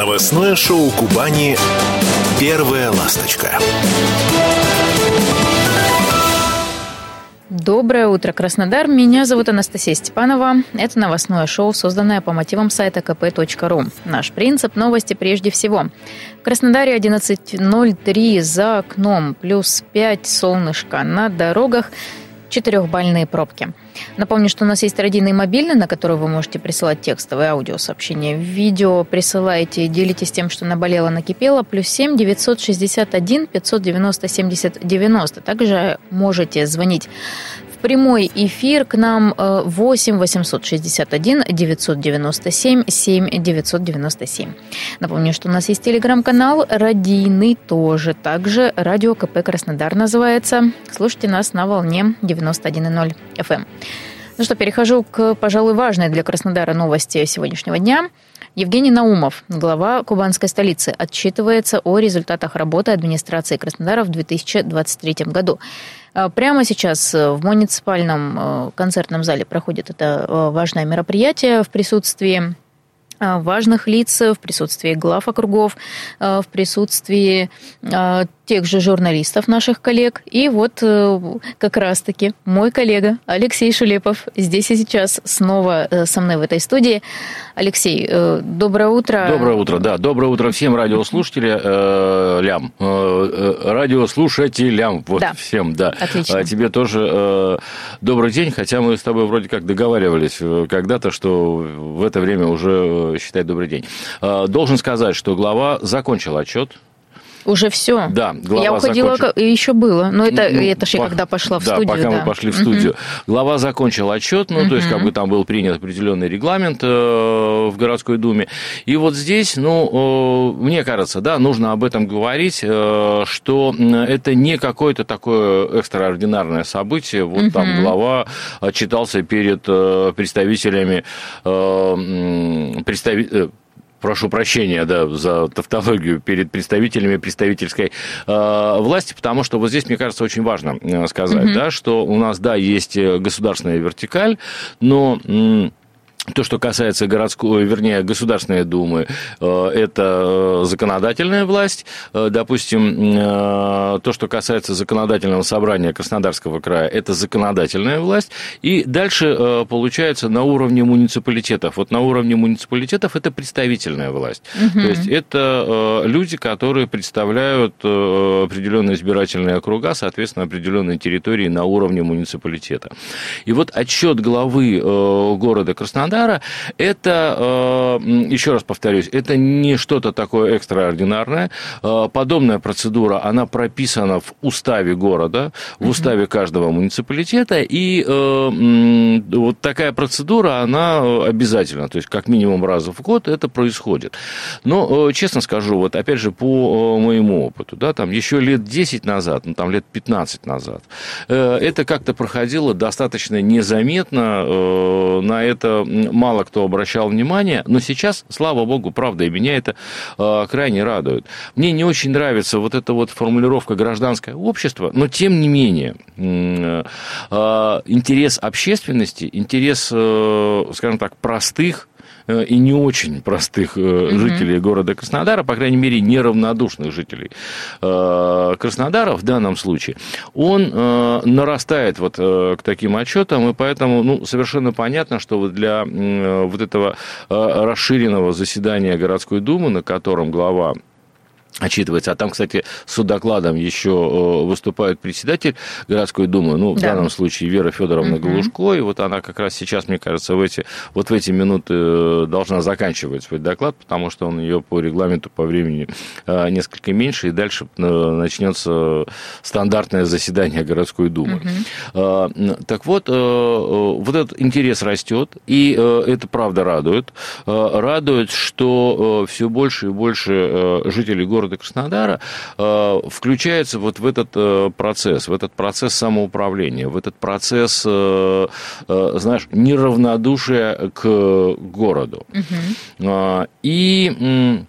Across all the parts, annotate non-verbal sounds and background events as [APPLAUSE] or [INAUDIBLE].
Новостное шоу Кубани «Первая ласточка». Доброе утро, Краснодар. Меня зовут Анастасия Степанова. Это новостное шоу, созданное по мотивам сайта kp.ru. Наш принцип – новости прежде всего. В Краснодаре 11.03 за окном, плюс 5 солнышко на дорогах – четырехбальные пробки. Напомню, что у нас есть родийный мобильный, на который вы можете присылать текстовые аудиосообщения. Видео присылайте, делитесь тем, что наболело, накипело. Плюс 7 961 590 70 90. Также можете звонить прямой эфир к нам 8 861 997 7 997. Напомню, что у нас есть телеграм-канал «Радийный» тоже. Также «Радио КП Краснодар» называется. Слушайте нас на волне 91.0 FM. Ну что, перехожу к, пожалуй, важной для Краснодара новости сегодняшнего дня. Евгений Наумов, глава кубанской столицы, отчитывается о результатах работы администрации Краснодара в 2023 году. А, прямо сейчас в муниципальном э, концертном зале проходит это э, важное мероприятие в присутствии э, важных лиц, в присутствии глав округов, в присутствии тех же журналистов, наших коллег. И вот э, как раз-таки мой коллега Алексей Шулепов здесь и сейчас снова э, со мной в этой студии. Алексей, э, доброе утро. Доброе утро, да. Доброе утро всем радиослушателям. Лям. Радиослушателям. Вот да. всем, да. Отлично. А тебе тоже добрый день, хотя мы с тобой вроде как договаривались когда-то, что в это время уже считать добрый день. Должен сказать, что глава закончил отчет уже все. Да, глава Я уходила, закончил... еще было. Но это, ну, это же по... когда пошла в да, студию. Пока да. мы пошли в студию. Угу. Глава закончил отчет, ну, угу. то есть, как бы там был принят определенный регламент э, в городской думе. И вот здесь, ну, э, мне кажется, да, нужно об этом говорить, э, что это не какое-то такое экстраординарное событие. Вот угу. там глава отчитался перед э, представителями э, представителей прошу прощения да, за тавтологию, перед представителями представительской э, власти, потому что вот здесь, мне кажется, очень важно э, сказать, угу. да, что у нас, да, есть э, государственная вертикаль, но... М- то, что касается городской, вернее, Государственной Думы, э, это законодательная власть. Э, допустим, э, то, что касается законодательного собрания Краснодарского края, это законодательная власть. И дальше получается на уровне муниципалитетов. Вот на уровне муниципалитетов это представительная власть. Угу. То есть это люди, которые представляют определенные избирательные округа, соответственно, определенные территории на уровне муниципалитета. И вот отчет главы города Краснодар Краснодара, это, э, еще раз повторюсь, это не что-то такое экстраординарное. Э, подобная процедура, она прописана в уставе города, в уставе каждого муниципалитета, и э, вот такая процедура, она обязательна, то есть как минимум раз в год это происходит. Но, честно скажу, вот опять же по моему опыту, да, там еще лет 10 назад, ну там лет 15 назад, это как-то проходило достаточно незаметно, на это мало кто обращал внимание, но сейчас, слава богу, правда, и меня это э, крайне радует. Мне не очень нравится вот эта вот формулировка гражданское общество, но тем не менее э, э, интерес общественности, интерес, э, скажем так, простых и не очень простых mm жителей города Краснодара, по крайней мере, неравнодушных жителей э, Краснодара в данном случае, он нарастает вот к таким отчетам, и поэтому ну, совершенно понятно, что для вот этого расширенного заседания городской думы, на котором глава отчитывается. А там, кстати, с докладом еще э, выступает председатель городской думы, ну, в да. данном случае Вера Федоровна угу. Галушко, и вот она как раз сейчас, мне кажется, в эти, вот в эти минуты э, должна заканчивать свой доклад, потому что он ее по регламенту по времени э, несколько меньше, и дальше начнется стандартное заседание городской думы. Угу. Так вот, вот этот интерес растет, и это правда радует. Радует, что все больше и больше жителей города города Краснодара э, включается вот в этот э, процесс, в этот процесс самоуправления, в этот процесс, э, знаешь, неравнодушия к городу. Угу. И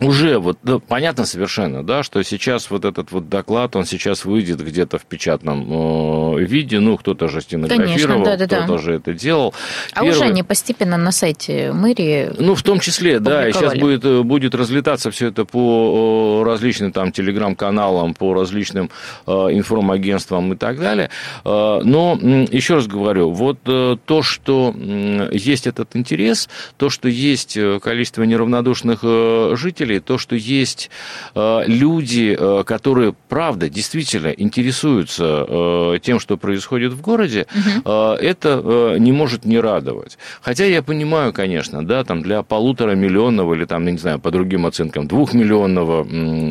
уже вот да, понятно совершенно, да, что сейчас вот этот вот доклад, он сейчас выйдет где-то в печатном э, виде, ну, кто-то же стенографировал, да, да, кто-то да. же это делал. А Первое... уже они постепенно на сайте мэрии Ну, в том числе, да, и сейчас будет, э, будет разлетаться все это по э, различным там телеграм-каналам, по различным э, информагентствам и так далее. Э, но, еще раз говорю, вот э, то, что э, есть этот интерес, то, что есть количество неравнодушных э, жителей, слушателей то, что есть э, люди, э, которые, правда, действительно интересуются э, тем, что происходит в городе, угу. это не может не радовать. Хотя я понимаю, конечно, да, там для полутора миллионного или там, не знаю, по другим оценкам, двухмиллионного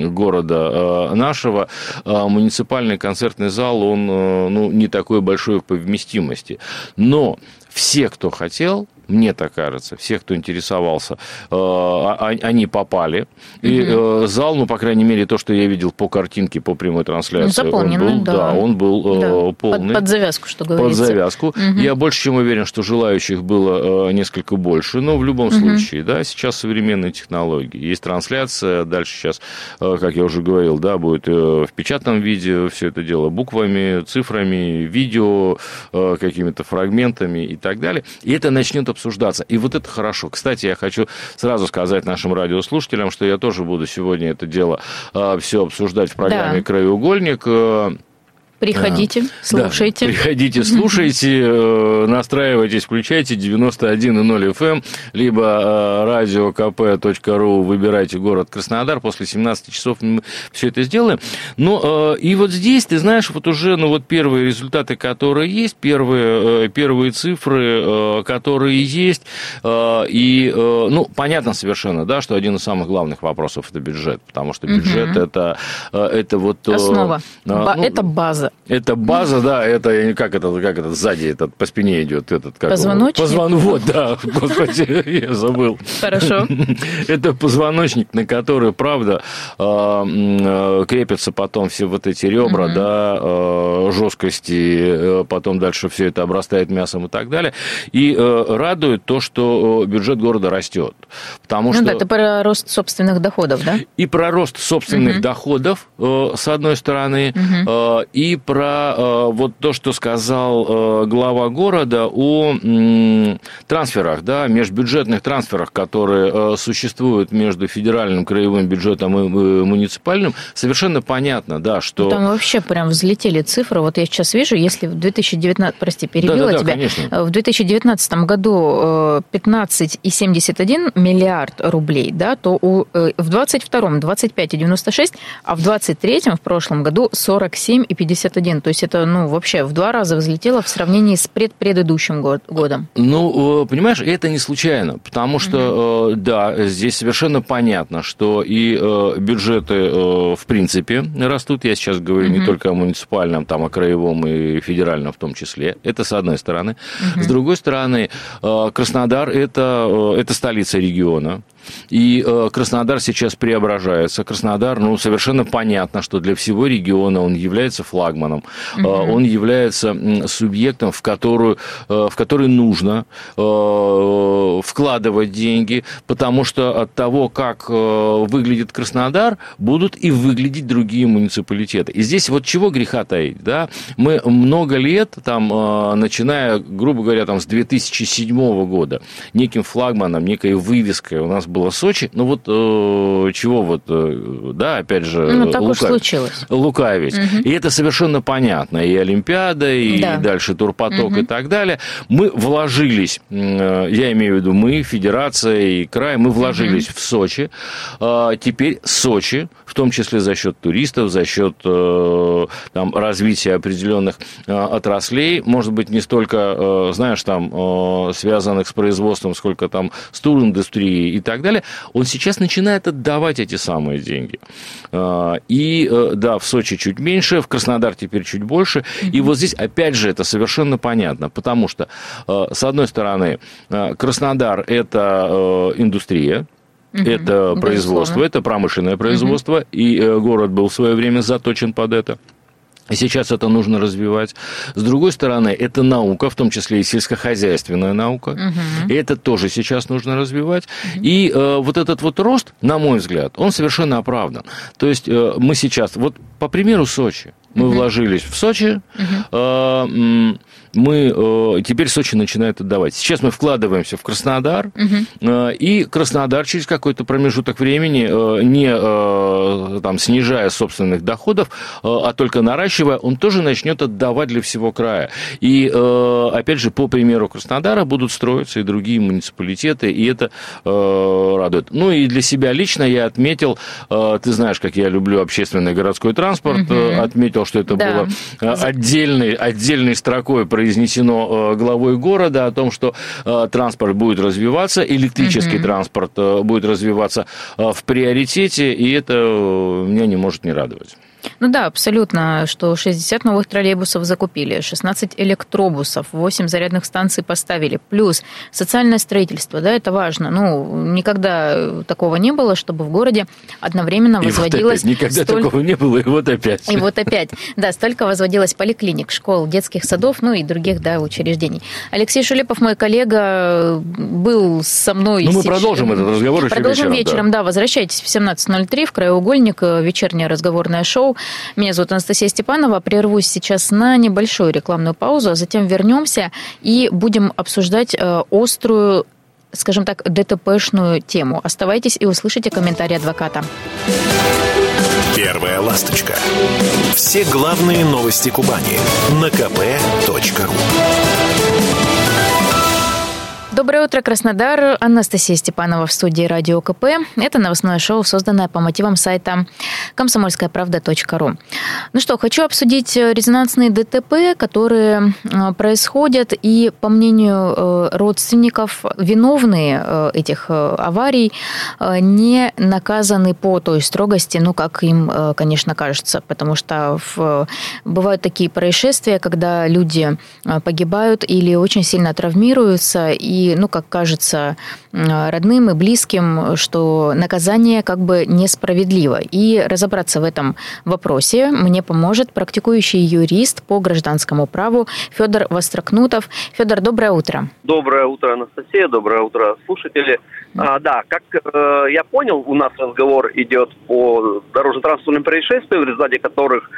города нашего муниципальный концертный зал, он ну, не такой большой по вместимости. Но все, кто хотел, мне так кажется, всех, кто интересовался, э, а, а, они попали. И угу. зал, ну, по крайней мере, то, что я видел по картинке, по прямой трансляции, он был, да. да, он был да. полный. Под, под завязку, что говорится. Под завязку. Угу. Я больше чем уверен, что желающих было несколько больше, но в любом угу. случае, да, сейчас современные технологии. Есть трансляция, дальше сейчас, как я уже говорил, да, будет в печатном виде все это дело, буквами, цифрами, видео, какими-то фрагментами и так далее. И это начнет обсуждаться. И вот это хорошо. Кстати, я хочу сразу сказать нашим радиослушателям, что я тоже буду сегодня это дело а, все обсуждать в программе да. «Краеугольник». Приходите, а, слушайте. Да, приходите, слушайте, э, настраивайтесь, включайте 91.0 FM, эм, либо радиокп.ру, выбирайте город Краснодар, после 17 часов мы все это сделаем. Ну, и вот здесь, ты знаешь, вот уже, ну, вот первые результаты, которые есть, первые, э, первые цифры, э, которые есть, и, ну, понятно совершенно, да, что один из самых главных вопросов – это бюджет, потому что бюджет угу. это, это вот... Основа, ну, это база. Это база, да, это как это, как это сзади этот по спине идет этот как позвоночник. Позвон, вот, [LAUGHS] да, господи, [LAUGHS] я забыл. Хорошо. [LAUGHS] Это позвоночник, на который, правда, а, а, крепятся потом все вот эти ребра, да, а, жесткости, э, потом дальше все это обрастает мясом и так далее. И э, радует то, что бюджет города растет, потому ну, что. да, это про рост собственных доходов, да? И про рост собственных доходов э, с одной стороны, и про э, вот то, что сказал э, глава города о трансферах, да, межбюджетных трансферах, которые э, существуют между федеральным краевым бюджетом и муниципальным, совершенно понятно, да, что... Там вообще прям взлетели цифры. Вот я сейчас вижу, если в 2019... Прости, перебила да, да, тебя. Конечно. В 2019 году 15,71 миллиард рублей, да, то у, в 22 25,96, а в 23 в прошлом году 47,50 21. То есть это, ну, вообще в два раза взлетело в сравнении с предпредыдущим годом. Ну, э, понимаешь, это не случайно, потому что, угу. да, здесь совершенно понятно, что и э, бюджеты, в принципе, растут. Я сейчас говорю угу. не только о муниципальном, там, о краевом и федеральном в том числе. Это с одной стороны. Угу. С другой стороны, Краснодар это, – это столица региона. И э, Краснодар сейчас преображается. Краснодар, ну, совершенно понятно, что для всего региона он является флагманом. Угу. Он является субъектом, в, которую, э, в который нужно вкладывать деньги, потому что от того, как выглядит Краснодар, будут и выглядеть другие муниципалитеты. И здесь вот чего греха таить, да? Мы много лет, там, начиная, грубо говоря, там, с 2007 года, неким флагманом, некой вывеской у нас было Сочи. Ну вот э, чего вот, э, да, опять же, ну, так лука... уж случилось. лукавить. Угу. И это совершенно понятно. И Олимпиада, и да. дальше турпоток угу. и так далее. Мы вложились, э, я имею в виду мы, Федерация и край, мы вложились угу. в Сочи. Э, теперь Сочи, в том числе за счет туристов, за счет э, там, развития определенных э, отраслей, может быть, не столько, э, знаешь, там, э, связанных с производством, сколько там с туриндустрией и так далее, он сейчас начинает отдавать эти самые деньги. А, и э, да, в Сочи чуть меньше, в Краснодар теперь чуть больше. И вот здесь, опять же, это совершенно понятно, потому что, э, с одной стороны, э, Краснодар – это индустрия, Угу, это производство, безусловно. это промышленное производство, угу. и город был в свое время заточен под это. Сейчас это нужно развивать. С другой стороны, это наука, в том числе и сельскохозяйственная наука. Угу. И это тоже сейчас нужно развивать. Угу. И э, вот этот вот рост, на мой взгляд, он совершенно оправдан. То есть э, мы сейчас, вот по примеру Сочи, мы угу. вложились в Сочи, угу. э, мы э, теперь Сочи начинает отдавать. Сейчас мы вкладываемся в Краснодар, угу. и Краснодар через какой-то промежуток времени, э, не там, снижая собственных доходов, а только наращивая, он тоже начнет отдавать для всего края. И, опять же, по примеру Краснодара будут строиться и другие муниципалитеты, и это радует. Ну и для себя лично я отметил, ты знаешь, как я люблю общественный городской транспорт, угу. отметил, что это да. было отдельной, отдельной строкой произнесено э, главой города о том, что э, транспорт будет развиваться, электрический угу. транспорт э, будет развиваться в приоритете, и это меня не может не радовать. Ну да, абсолютно, что 60 новых троллейбусов закупили, 16 электробусов, 8 зарядных станций поставили, плюс социальное строительство, да, это важно. Ну, никогда такого не было, чтобы в городе одновременно возводилось... И вот опять, никогда столь... такого не было, и вот опять. И вот опять, да, столько возводилось поликлиник, школ, детских садов, ну и других, да, учреждений. Алексей Шулепов, мой коллега, был со мной... Ну, мы сейчас... продолжим этот разговор еще Продолжим вечером, вечером да. да. Возвращайтесь в 17.03 в Краеугольник, вечернее разговорное шоу. Меня зовут Анастасия Степанова. Прервусь сейчас на небольшую рекламную паузу, а затем вернемся и будем обсуждать э, острую скажем так, ДТПшную тему. Оставайтесь и услышите комментарий адвоката. Первая ласточка. Все главные новости Кубани на kp.ru Доброе утро, Краснодар. Анастасия Степанова в студии Радио КП. Это новостное шоу, созданное по мотивам сайта комсомольская правда.ру. Ну что, хочу обсудить резонансные ДТП, которые э, происходят, и, по мнению э, родственников, виновные э, этих аварий не наказаны по той строгости, ну, как им, конечно, кажется, потому что в... бывают такие происшествия, когда люди погибают или очень сильно травмируются, и ну, как кажется родным и близким, что наказание как бы несправедливо. И разобраться в этом вопросе мне поможет практикующий юрист по гражданскому праву Федор Вострокнутов. Федор, доброе утро. Доброе утро, Анастасия, доброе утро, слушатели. А, да, как э, я понял, у нас разговор идет по дорожно-транспортным происшествиям, в результате которых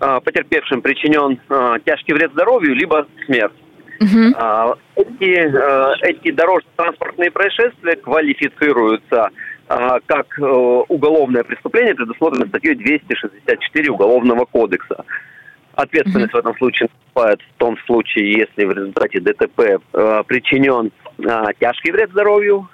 э, потерпевшим причинен э, тяжкий вред здоровью, либо смерть. Угу. А, эти, а, эти дорожно-транспортные происшествия квалифицируются а, как а, уголовное преступление, предусмотрено статьей 264 Уголовного кодекса. Ответственность mm в этом случае наступает в том случае, если в результате ДТП а, причинен тяжкий вред здоровью,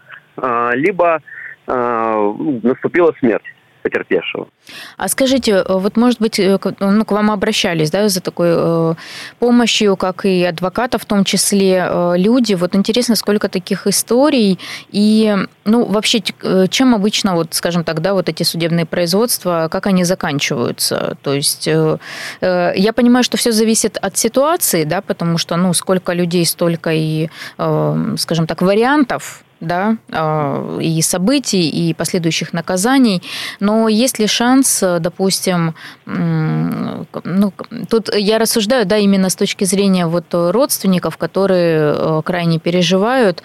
либо наступила смерть потерпевшего. А скажите, э, вот, может быть, э, ну, к вам обращались, да, за такой э, помощью, как и адвоката в том числе, э, люди. Вот интересно, сколько таких историй и, ну, вообще, э, чем обычно, вот, скажем так, да, вот эти судебные производства, как они заканчиваются? То есть э, я понимаю, что все зависит от ситуации, да, потому что, ну, сколько людей, столько и, скажем так, вариантов да, а, и событий, и последующих наказаний. Но есть ли шанс, допустим, ну, тут я рассуждаю, да, именно с точки зрения вот родственников, которые э, крайне переживают,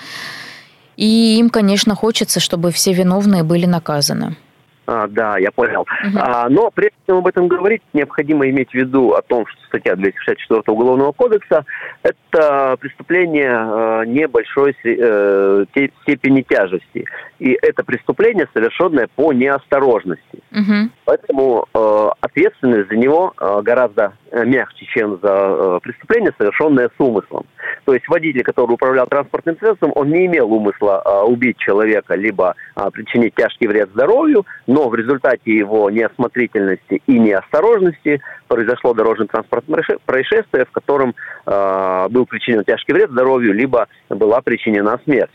и им, конечно, хочется, чтобы все виновные были наказаны. А, да, я понял. Угу. А, но прежде чем об этом говорить, необходимо иметь в виду о том, что статья 264 Уголовного кодекса – это преступление э, небольшой э, степени тяжести. И это преступление, совершенное по неосторожности. Угу. Поэтому э, ответственность за него гораздо мягче, чем за преступление, совершенное с умыслом. То есть водитель, который управлял транспортным средством, он не имел умысла убить человека, либо причинить тяжкий вред здоровью, но в результате его неосмотрительности и неосторожности произошло дорожно-транспортное происшествие, в котором э, был причинен тяжкий вред здоровью, либо была причинена смерть.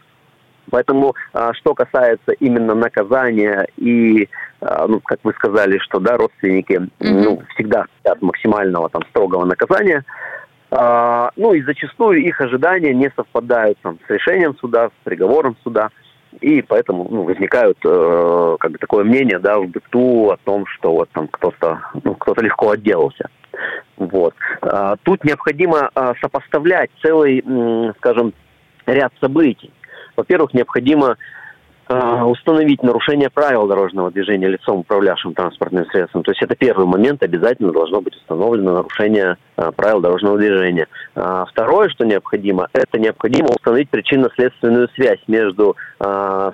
Поэтому, э, что касается именно наказания и, э, ну, как вы сказали, что да, родственники mm-hmm. ну, всегда хотят максимального там строгого наказания, э, ну и зачастую их ожидания не совпадают там, с решением суда, с приговором суда. И поэтому ну, возникают э, как бы такое мнение да, в быту о том, что вот там кто-то ну, кто-то легко отделался. Вот. А, тут необходимо а, сопоставлять целый, скажем, ряд событий. Во-первых, необходимо установить нарушение правил дорожного движения лицом, управлявшим транспортным средством. То есть это первый момент, обязательно должно быть установлено нарушение а, правил дорожного движения. А, второе, что необходимо, это необходимо установить причинно-следственную связь между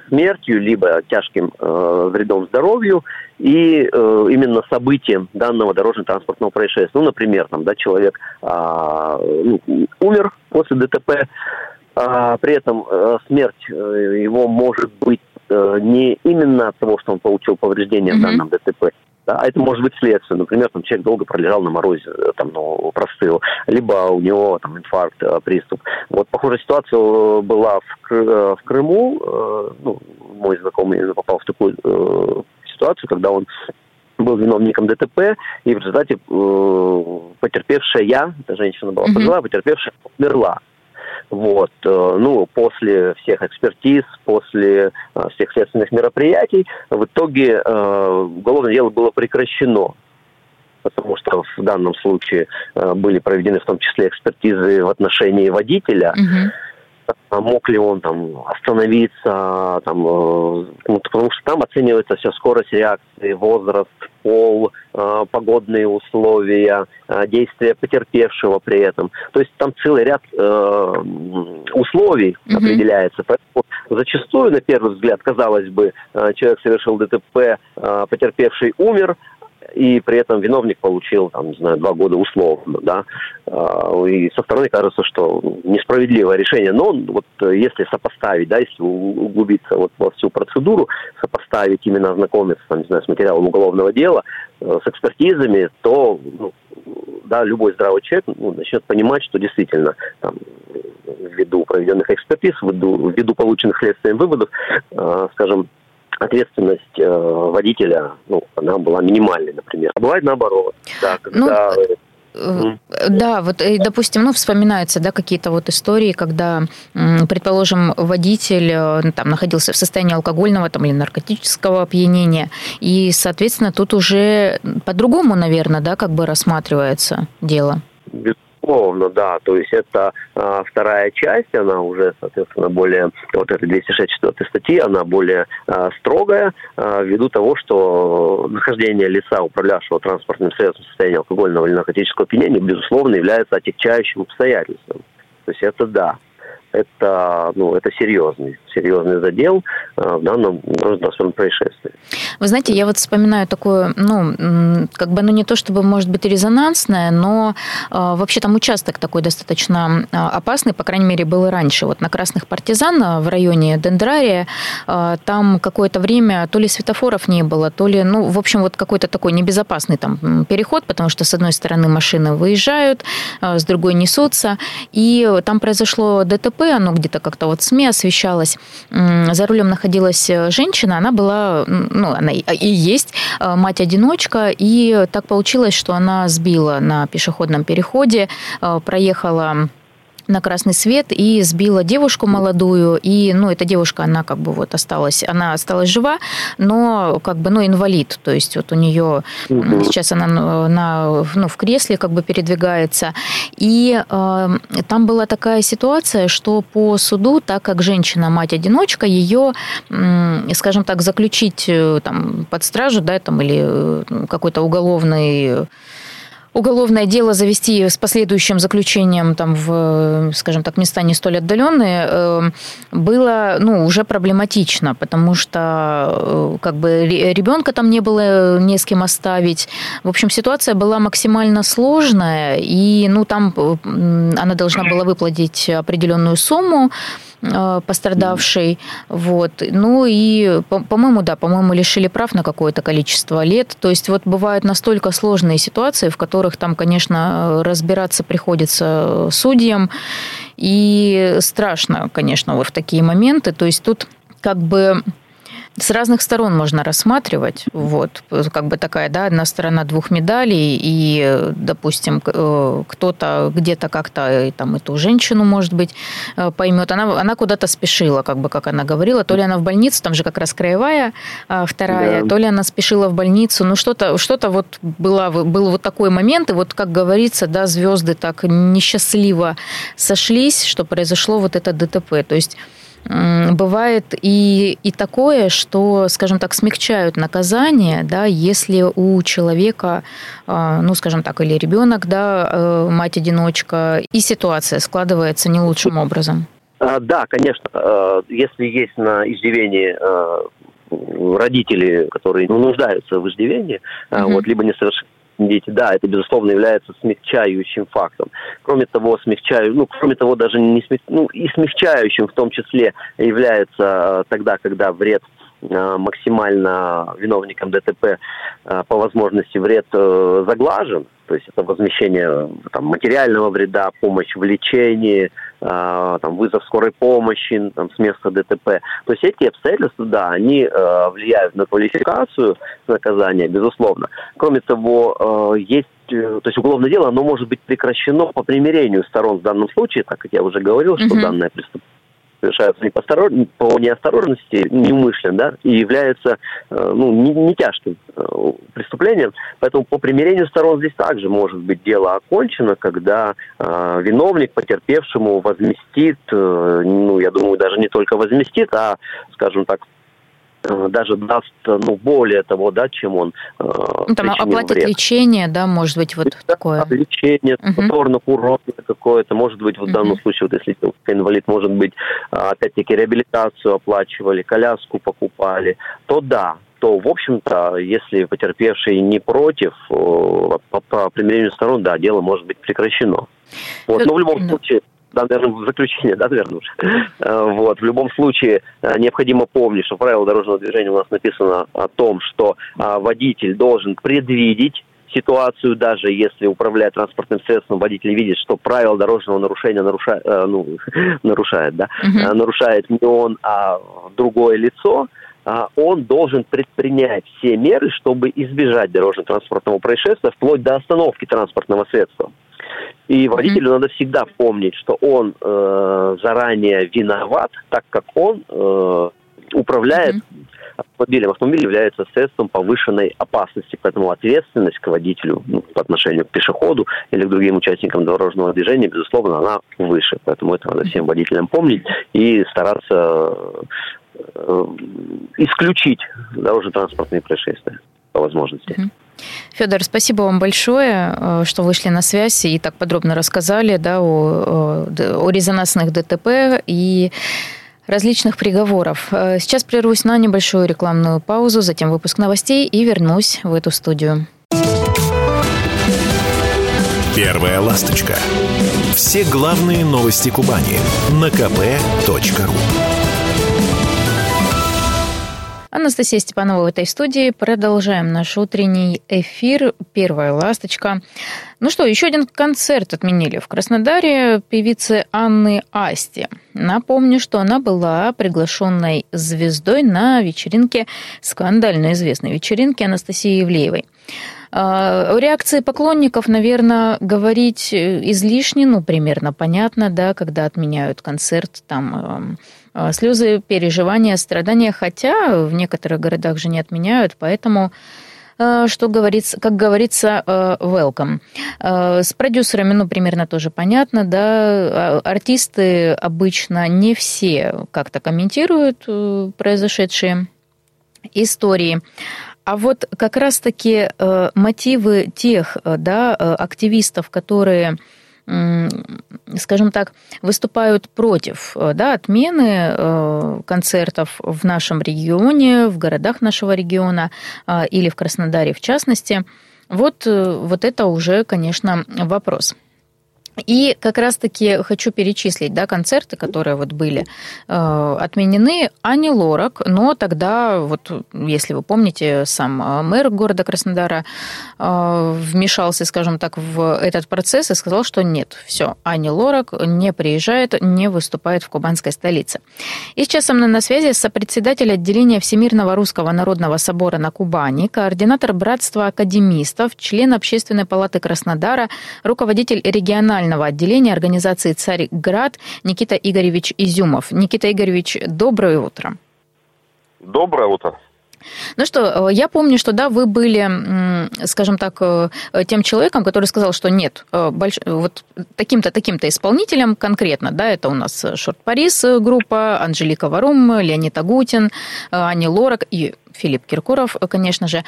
смертью либо тяжким вредом здоровью и именно событием данного дорожно-транспортного происшествия. Ну, например, там, да, человек ну, умер после ДТП, а, при этом э, смерть э, его может быть э, не именно от того, что он получил повреждения mm-hmm. в данном ДТП, да, а это может быть следствие. Например, там человек долго пролежал на морозе, там, ну, простыл, либо у него там инфаркт, приступ. Вот похожая ситуация была в, в Крыму. Ну, мой знакомый попал в такую ситуацию, когда он был виновником ДТП, и в результате э, потерпевшая, эта женщина была пожилая, потерпевшая умерла. Вот, э, ну, после всех экспертиз, после э, всех следственных мероприятий, в итоге э, уголовное дело было прекращено потому что в данном случае были проведены в том числе экспертизы в отношении водителя. Угу мог ли он там остановиться, там, ну, потому что там оценивается вся скорость реакции, возраст, пол, э, погодные условия, э, действия потерпевшего при этом. То есть там целый ряд э, условий mm-hmm. определяется. Поэтому зачастую, на первый взгляд, казалось бы, э, человек совершил ДТП, э, потерпевший умер, и при этом виновник получил, там, не знаю, два года условно, да, а, и со стороны кажется, что несправедливое решение, но вот если сопоставить, да, если углубиться вот во всю процедуру, сопоставить, именно ознакомиться, там, не знаю, с материалом уголовного дела, э, с экспертизами, то, ну, да, любой здравый человек ну, начнет понимать, что действительно там, ввиду проведенных экспертиз, ввиду, ввиду полученных следствием выводов, э, скажем, ответственность э, водителя, ну, она была минимальной, например. А бывает наоборот, да, когда... Ну... Э, да, вот, допустим, ну, вспоминаются, да, какие-то вот истории, когда, предположим, водитель э, там находился в состоянии алкогольного там, или наркотического опьянения, и, соответственно, тут уже по-другому, наверное, да, как бы рассматривается дело. Безусловно, да. То есть это а, вторая часть, она уже, соответственно, более, вот эта 264 статьи, она более а, строгая, а, ввиду того, что нахождение лица, управлявшего транспортным средством в состоянии алкогольного или наркотического опьянения, безусловно, является отягчающим обстоятельством. То есть это да это, ну, это серьезный, серьезный задел э, в данном дорожно-транспортном происшествии. Вы знаете, я вот вспоминаю такое, ну, как бы, ну, не то чтобы, может быть, резонансное, но э, вообще там участок такой достаточно э, опасный, по крайней мере, был и раньше. Вот на Красных Партизан в районе Дендрария там какое-то время то ли светофоров не было, то ли, ну, в общем, вот какой-то такой небезопасный там переход, потому что с одной стороны машины выезжают, с другой несутся, и там произошло ДТП, оно где-то как-то вот СМИ освещалось. За рулем находилась э, женщина, она была, ну, она и есть э, мать-одиночка, и так получилось, что она сбила на пешеходном переходе, э, проехала на красный свет и сбила девушку молодую. И, ну, эта девушка, она как бы вот осталась, она осталась жива, но как бы, ну, инвалид. То есть вот у нее сейчас она на, ну, в кресле как бы передвигается. И э, там была такая ситуация, что по суду, так как женщина мать-одиночка, ее, э, скажем так, заключить э, там, под стражу, да, там, или э, какой-то уголовный уголовное дело завести с последующим заключением там в, скажем так, места не столь отдаленные, э, было ну, уже проблематично, потому что э, как бы ребенка там не было не с кем оставить. В общем, ситуация была максимально сложная, и ну, там э, она должна была выплатить определенную сумму, Э, пострадавшей. Вот. Ну и, по-моему, да, по-моему, лишили прав на какое-то количество лет. То есть вот бывают настолько сложные ситуации, в которых там, конечно, разбираться приходится судьям. И страшно, конечно, вот в такие моменты. То есть тут как бы с разных сторон можно рассматривать. Вот, как бы такая, да, одна сторона двух медалей, и, допустим, э, кто-то где-то как-то там эту женщину, может быть, э, поймет. Она, она куда-то спешила, как бы, как она говорила. То ли она в больницу, там же как раз краевая а, вторая, да. то ли она спешила в больницу. Ну, что-то что вот было, был вот такой момент, и вот, как говорится, да, звезды так несчастливо сошлись, что произошло вот это ДТП. То есть бывает и, и такое, что, скажем так, смягчают наказание, да, если у человека, а, ну, скажем так, или ребенок, да, э, мать-одиночка, и ситуация складывается не лучшим образом. А, да, конечно. Э, если есть на иждивении э, родители, которые ну, нуждаются в иждивении, угу. вот, либо несовершеннолетние дети, да, это, безусловно, является смягчающим фактом. Кроме того, смягчаю, ну, кроме того, даже не смяг, ну, и смягчающим в том числе является э, тогда, когда вред э, максимально виновником ДТП э, по возможности вред заглажен, то есть это возмещение там, материального вреда, помощь в лечении, там, вызов скорой помощи там, с места ДТП. То есть эти обстоятельства, да, они э, влияют на квалификацию наказания, безусловно. Кроме того, э, есть то есть уголовное дело, оно может быть прекращено по примирению сторон в данном случае, так как я уже говорил, что uh-huh. данное преступление совершаются не по, по неосторожности, неумышленно, да, и является э, ну, не, не тяжким э, преступлением. Поэтому по примирению сторон здесь также может быть дело окончено, когда э, виновник потерпевшему возместит, э, ну, я думаю, даже не только возместит, а, скажем так, даже даст, ну, более того, да, чем он э, ну, Там оплатит вред. лечение, да, может быть, вот да, такое. Лечение, угу. повторно урон какое-то, может быть, вот в данном случае, вот если инвалид, может быть, а, опять-таки реабилитацию оплачивали, коляску покупали, то да, то, в общем-то, если потерпевший не против, по, по примирению сторон, да, дело может быть прекращено. Вот. Но в любом случае, да, наверное, в заключение, да, наверное, уже. Э, вот, в любом случае, э, необходимо помнить, что правило дорожного движения у нас написано о том, что а, водитель должен предвидеть ситуацию, даже если управляя транспортным средством, водитель видит, что правила дорожного нарушения нарушает, э, ну, [LAUGHS] нарушает, да, uh-huh. нарушает не он, а другое лицо, а он должен предпринять все меры, чтобы избежать дорожно-транспортного происшествия, вплоть до остановки транспортного средства. И водителю mm-hmm. надо всегда помнить, что он э, заранее виноват, так как он э, управляет mm-hmm. автомобилем. Автомобиль является средством повышенной опасности, поэтому ответственность к водителю ну, по отношению к пешеходу или к другим участникам дорожного движения, безусловно, она выше. Поэтому это надо всем водителям помнить и стараться э, исключить дорожно-транспортные происшествия по возможности. Mm-hmm. Федор, спасибо вам большое, э, что вышли на связь и так подробно рассказали да, о, о резонансных ДТП и различных приговоров. Э, сейчас прервусь на небольшую рекламную паузу, затем выпуск новостей и вернусь в эту студию. Первая ласточка. Все главные новости Кубани на kp.ru Анастасия Степанова в этой студии. Продолжаем наш утренний эфир. Первая ласточка. Ну что, еще один концерт отменили в Краснодаре певицы Анны Асти. Напомню, что она была приглашенной звездой на вечеринке, скандально известной вечеринке Анастасии Евлеевой. А, о реакции поклонников, наверное, говорить излишне, ну, примерно понятно, да, когда отменяют концерт, там а, слезы, переживания, страдания, хотя в некоторых городах же не отменяют, поэтому а, что говорится, как говорится, а, welcome. С продюсерами, ну, примерно тоже понятно, да, артисты обычно не все как-то комментируют э, произошедшие истории. А вот как раз-таки э, мотивы тех э, да, активистов, которые скажем так, выступают против э, да, отмены э, концертов в нашем регионе, в городах нашего региона э, или в Краснодаре в частности. Вот, вот это уже, конечно, вопрос. И как раз-таки хочу перечислить да, концерты, которые вот были э, отменены. Ани Лорак, но тогда, вот, если вы помните, сам э, мэр города Краснодара э, вмешался, скажем так, в этот процесс и сказал, что нет, все, Ани Лорак не приезжает, не выступает в кубанской столице. И сейчас со мной на связи сопредседатель отделения Всемирного Русского Народного Собора на Кубани, координатор Братства Академистов, член Общественной палаты Краснодара, руководитель регионального регионального отделения организации «Царьград» Никита Игоревич Изюмов. Никита Игоревич, доброе утро. Доброе утро. Ну что, э, я помню, что да, вы были, скажем так, э, тем человеком, который сказал, что нет, э, больш... вот таким-то, таким-то исполнителем конкретно, да, это у нас Шорт Парис группа, Анжелика Варум, Леонид Агутин, Ани Лорак и Филипп Киркоров, конечно же,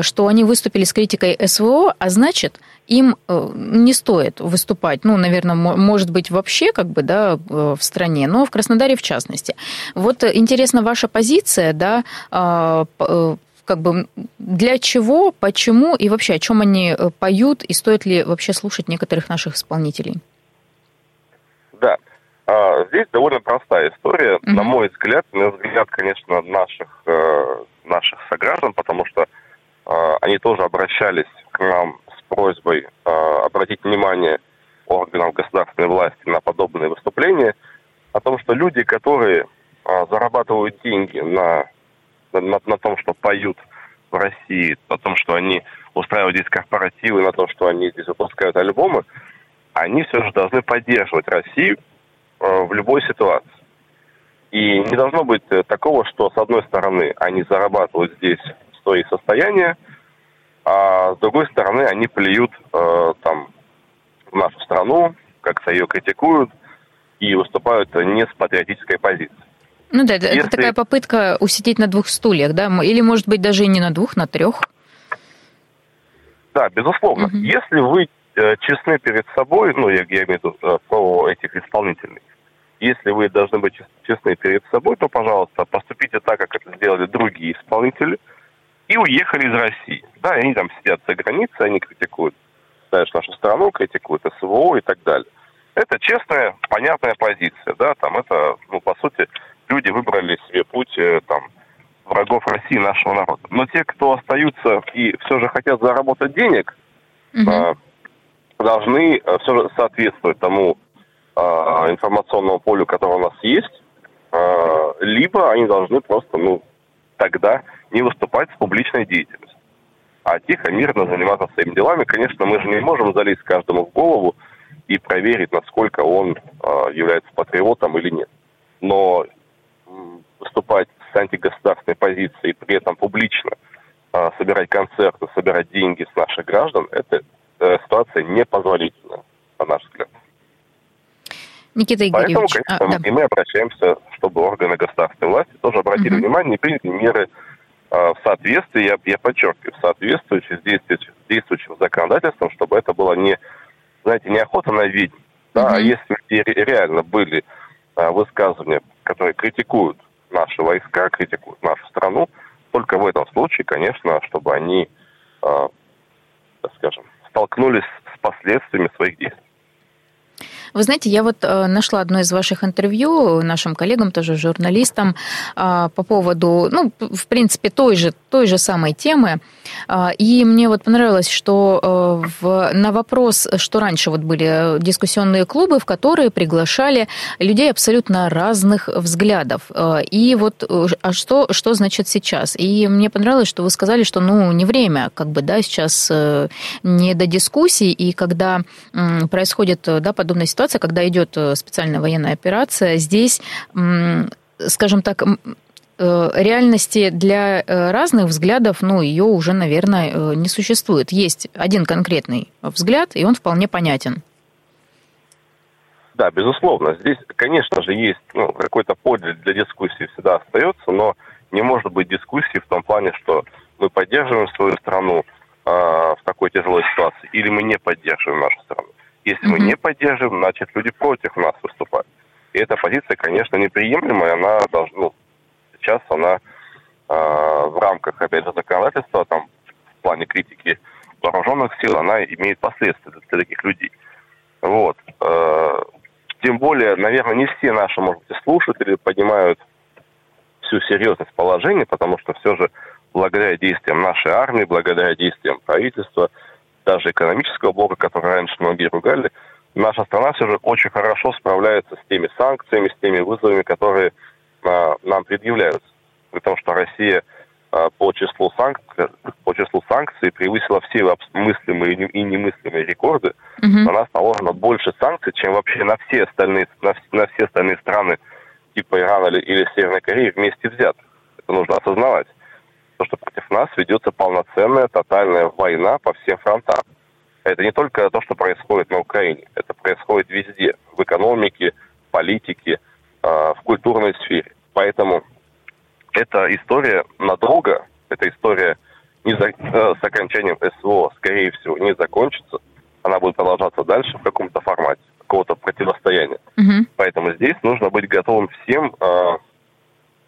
что они выступили с критикой СВО, а значит, им не стоит выступать, ну, наверное, может быть, вообще как бы, да, в стране, но в Краснодаре в частности. Вот интересна ваша позиция, да, как бы для чего, почему и вообще о чем они поют, и стоит ли вообще слушать некоторых наших исполнителей? Да, здесь довольно простая история, mm на мой взгляд, на взгляд, конечно, наших наших сограждан, потому что э, они тоже обращались к нам с просьбой э, обратить внимание органов государственной власти на подобные выступления, о том, что люди, которые э, зарабатывают деньги на, на, на том, что поют в России, на том, что они устраивают здесь корпоративы, на том, что они здесь выпускают альбомы, они все же должны поддерживать Россию э, в любой ситуации. И не должно быть э, такого, что с одной стороны они зарабатывают здесь свои состояния, а с другой стороны они плюют э, там в нашу страну, как-то ее критикуют и выступают не с патриотической позиции. Ну да, Если... это такая попытка усидеть на двух стульях, да? Или, может быть, даже и не на двух, на трех? Да, безусловно. Угу. Если вы э, честны перед собой, ну, я, я имею в виду э, про этих исполнителей, если вы должны быть честны перед собой, то, пожалуйста, поступите так, как это сделали другие исполнители, и уехали из России. Да, они там сидят за границей, они критикуют, знаешь, нашу страну, критикуют СВО и так далее. Это честная, понятная позиция, да, там это, ну, по сути, люди выбрали себе путь, э, там, врагов России, нашего народа. Но те, кто остаются и все же хотят заработать денег, угу. должны э, все же соответствовать тому информационному полю, которое у нас есть, э, либо они должны просто, ну, тогда не выступать с публичной деятельностью. А тихо, мирно заниматься своими делами. Конечно, мы же не можем залезть каждому в голову и проверить, насколько он э, является патриотом или нет. Но выступать с антигосударственной позицией, при этом публично собирать концерты, собирать деньги с наших граждан, это э, ситуация непозволительная, на наш взгляд. Никита Игоревич. Поэтому, конечно, а, да. и мы обращаемся, чтобы органы государственной власти тоже обратили угу. внимание и приняли меры э, в соответствии, я, я подчеркиваю, в соответствии с действующим, действующим законодательством, чтобы это было не, знаете, не охота на ведьм, да, угу. а если реально были э, высказывания, которые критикуют наши войска, критикуют нашу страну, только в этом случае, конечно, чтобы они, э, скажем, столкнулись с последствиями своих действий. Вы знаете, я вот э, нашла одно из ваших интервью нашим коллегам, тоже журналистам, а, по поводу, ну, в принципе, той же, той же самой темы. А, и мне вот понравилось, что э, в, на вопрос, что раньше вот были дискуссионные клубы, в которые приглашали людей абсолютно разных взглядов. А, и вот, а что, что значит сейчас? И мне понравилось, что вы сказали, что, ну, не время, как бы, да, сейчас э, не до дискуссий, и когда происходит, да, подобная ситуация, ситуация, когда идет э, специальная военная операция, здесь, скажем так, э, реальности для э, разных взглядов, ну, ее уже, наверное, не существует. Есть один конкретный взгляд, и он вполне понятен. Да, безусловно. Здесь, конечно же, есть ну, какой-то поле для дискуссии всегда остается, но не может быть дискуссии в том плане, что мы поддерживаем свою страну э, в такой тяжелой ситуации, или мы не поддерживаем нашу страну. Если мы не поддерживаем, значит, люди против нас выступают. И эта позиция, конечно, неприемлемая. Она должна, ну, сейчас она э, в рамках, опять же, законодательства, там, в плане критики вооруженных сил, она имеет последствия для, для таких людей. Вот. Э, тем более, наверное, не все наши, может быть, слушатели понимают всю серьезность положения, потому что все же благодаря действиям нашей армии, благодаря действиям правительства, даже экономического блока, который раньше многие ругали, наша страна все же очень хорошо справляется с теми санкциями, с теми вызовами, которые а, нам предъявляются. При том, что Россия а, по, числу санк... по числу санкций превысила все мыслимые и немыслимые рекорды. Угу. На нас наложено больше санкций, чем вообще на все остальные, на, на все остальные страны типа Ирана или, или Северной Кореи вместе взятых. Это нужно осознавать. То, что против нас ведется полноценная, тотальная война по всем фронтам. Это не только то, что происходит на Украине. Это происходит везде. В экономике, в политике, а, в культурной сфере. Поэтому эта история надолго, эта история не за, э, с окончанием СВО, скорее всего, не закончится. Она будет продолжаться дальше в каком-то формате, какого-то противостояния. Угу. Поэтому здесь нужно быть готовым всем э,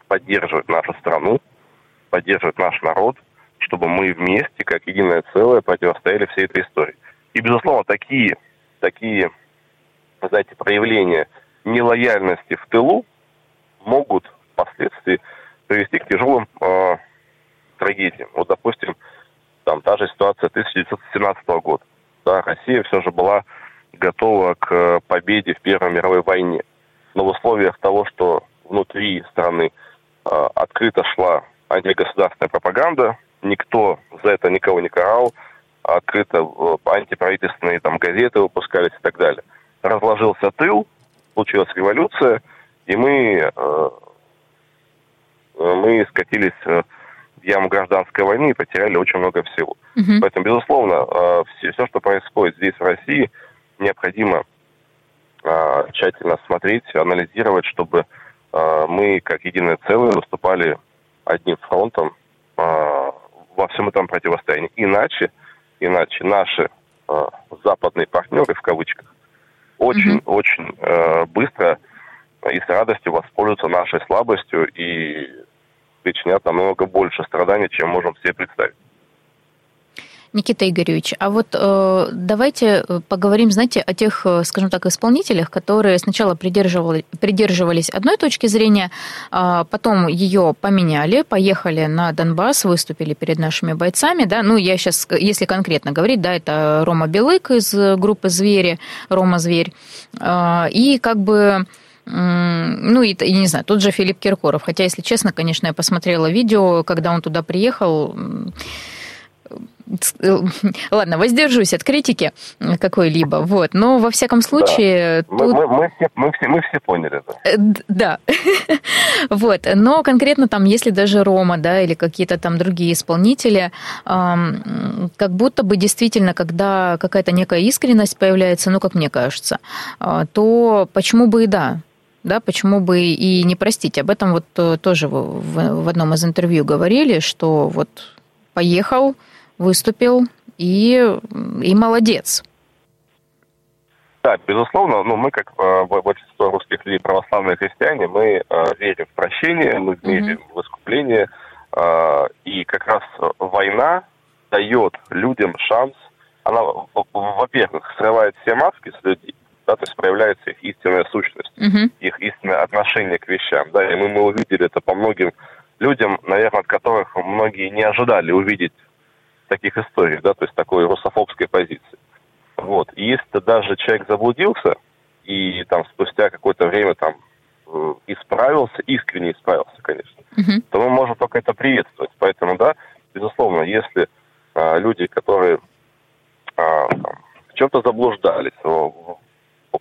поддерживать нашу страну, поддерживать наш народ, чтобы мы вместе, как единое целое, противостояли всей этой истории. И, безусловно, такие, такие, знаете, проявления нелояльности в тылу могут впоследствии привести к тяжелым э, трагедиям. Вот, допустим, там та же ситуация 1917 года. Да, Россия все же была готова к победе в Первой мировой войне. Но в условиях того, что внутри страны э, открыто шла антигосударственная пропаганда, никто за это никого не карал, открыто э, антиправительственные там газеты выпускались и так далее. Разложился тыл, случилась революция, и мы, э, мы скатились э, в яму гражданской войны и потеряли очень много всего. Угу. Поэтому, безусловно, э, все, все, что происходит здесь, в России, необходимо тщательно смотреть, анализировать, чтобы мы, как единое целое, выступали одним фронтом во всем этом противостоянии. Иначе, иначе наши западные партнеры, в кавычках, очень-очень mm-hmm. э, быстро и с радостью воспользуются нашей слабостью и причинят намного больше страданий, чем можем себе представить. Никита Игоревич, а вот э, давайте э, поговорим, знаете, о тех, э, скажем так, исполнителях, которые сначала придерживали, придерживались одной точки зрения, а потом ее поменяли, поехали на Донбасс, выступили перед нашими бойцами, да, ну, я сейчас, если конкретно говорить, да, это Рома Белык из группы «Звери», Рома Зверь, э, и как бы ну, и, и не знаю, тот же Филипп Киркоров. Хотя, если честно, конечно, я посмотрела видео, когда он туда приехал, Э, [LAUGHS] ладно, воздержусь от критики какой-либо, вот, но во всяком случае... Да. Тут... Мы, мы, мы, все, мы, все, мы все поняли это. Э, да, [LAUGHS] вот, но конкретно там, если даже Рома, да, или какие-то там другие исполнители, как будто бы действительно, когда какая-то некая искренность появляется, ну, как мне кажется, а, то почему бы и да, да, почему бы и не простить. Об этом вот э, тоже в, в одном из интервью говорили, что вот поехал, выступил и, и молодец. Да, безусловно, ну, мы, как э, большинство русских людей, православные христиане, мы э, верим в прощение, мы верим mm-hmm. в искупление, э, и как раз война дает людям шанс, она, во-первых, срывает все маски с людей, да, то есть проявляется их истинная сущность, mm-hmm. их истинное отношение к вещам, да, и мы, мы увидели это по многим людям, наверное, от которых многие не ожидали увидеть таких историй, да, то есть такой русофобской позиции. Вот. И если даже человек заблудился и там спустя какое-то время там э, исправился, искренне исправился, конечно, uh-huh. то мы можем только это приветствовать. Поэтому, да, безусловно, если а, люди, которые а, в чем-то заблуждались о,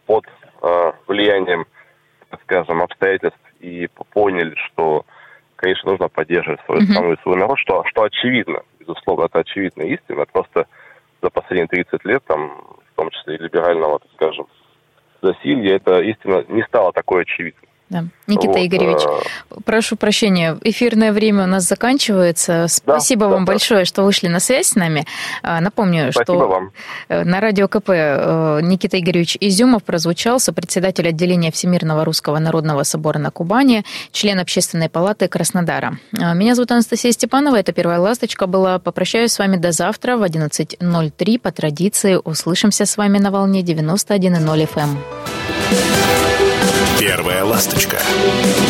под а, влиянием, так скажем, обстоятельств и поняли, что, конечно, нужно поддерживать свою страну и свой народ, что, что очевидно безусловно, это очевидная истина. Просто за последние 30 лет, там, в том числе и либерального, так скажем, засилья, эта истина не стала такой очевидной. Да. Никита вот. Игоревич, э, прошу прощения, эфирное время у нас заканчивается. Спасибо да, вам да, большое, да. что вышли на связь с нами. А, напомню, Спасибо что вам. Э, на радио КП э, Никита Игоревич Изюмов прозвучал, сопредседатель отделения Всемирного Русского Народного Собора на Кубани, член Общественной палаты Краснодара. А, меня зовут Анастасия Степанова, это «Первая ласточка» была. Попрощаюсь с вами до завтра в 11.03. По традиции услышимся с вами на волне 91.0 FM. Первая ласточка.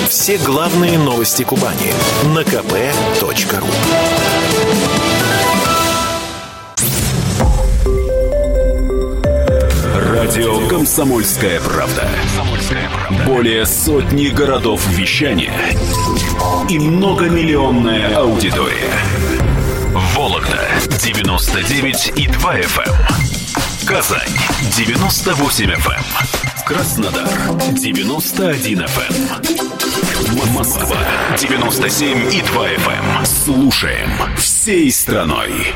Все главные новости Кубани на kp.ru. Радио Комсомольская правда". Более сотни городов вещания и многомиллионная аудитория. Вологда 99 и 2 FM. Эм. Казань 98 FM. Краснодар 91 FM. Москва 97 и 2 FM. Слушаем всей страной.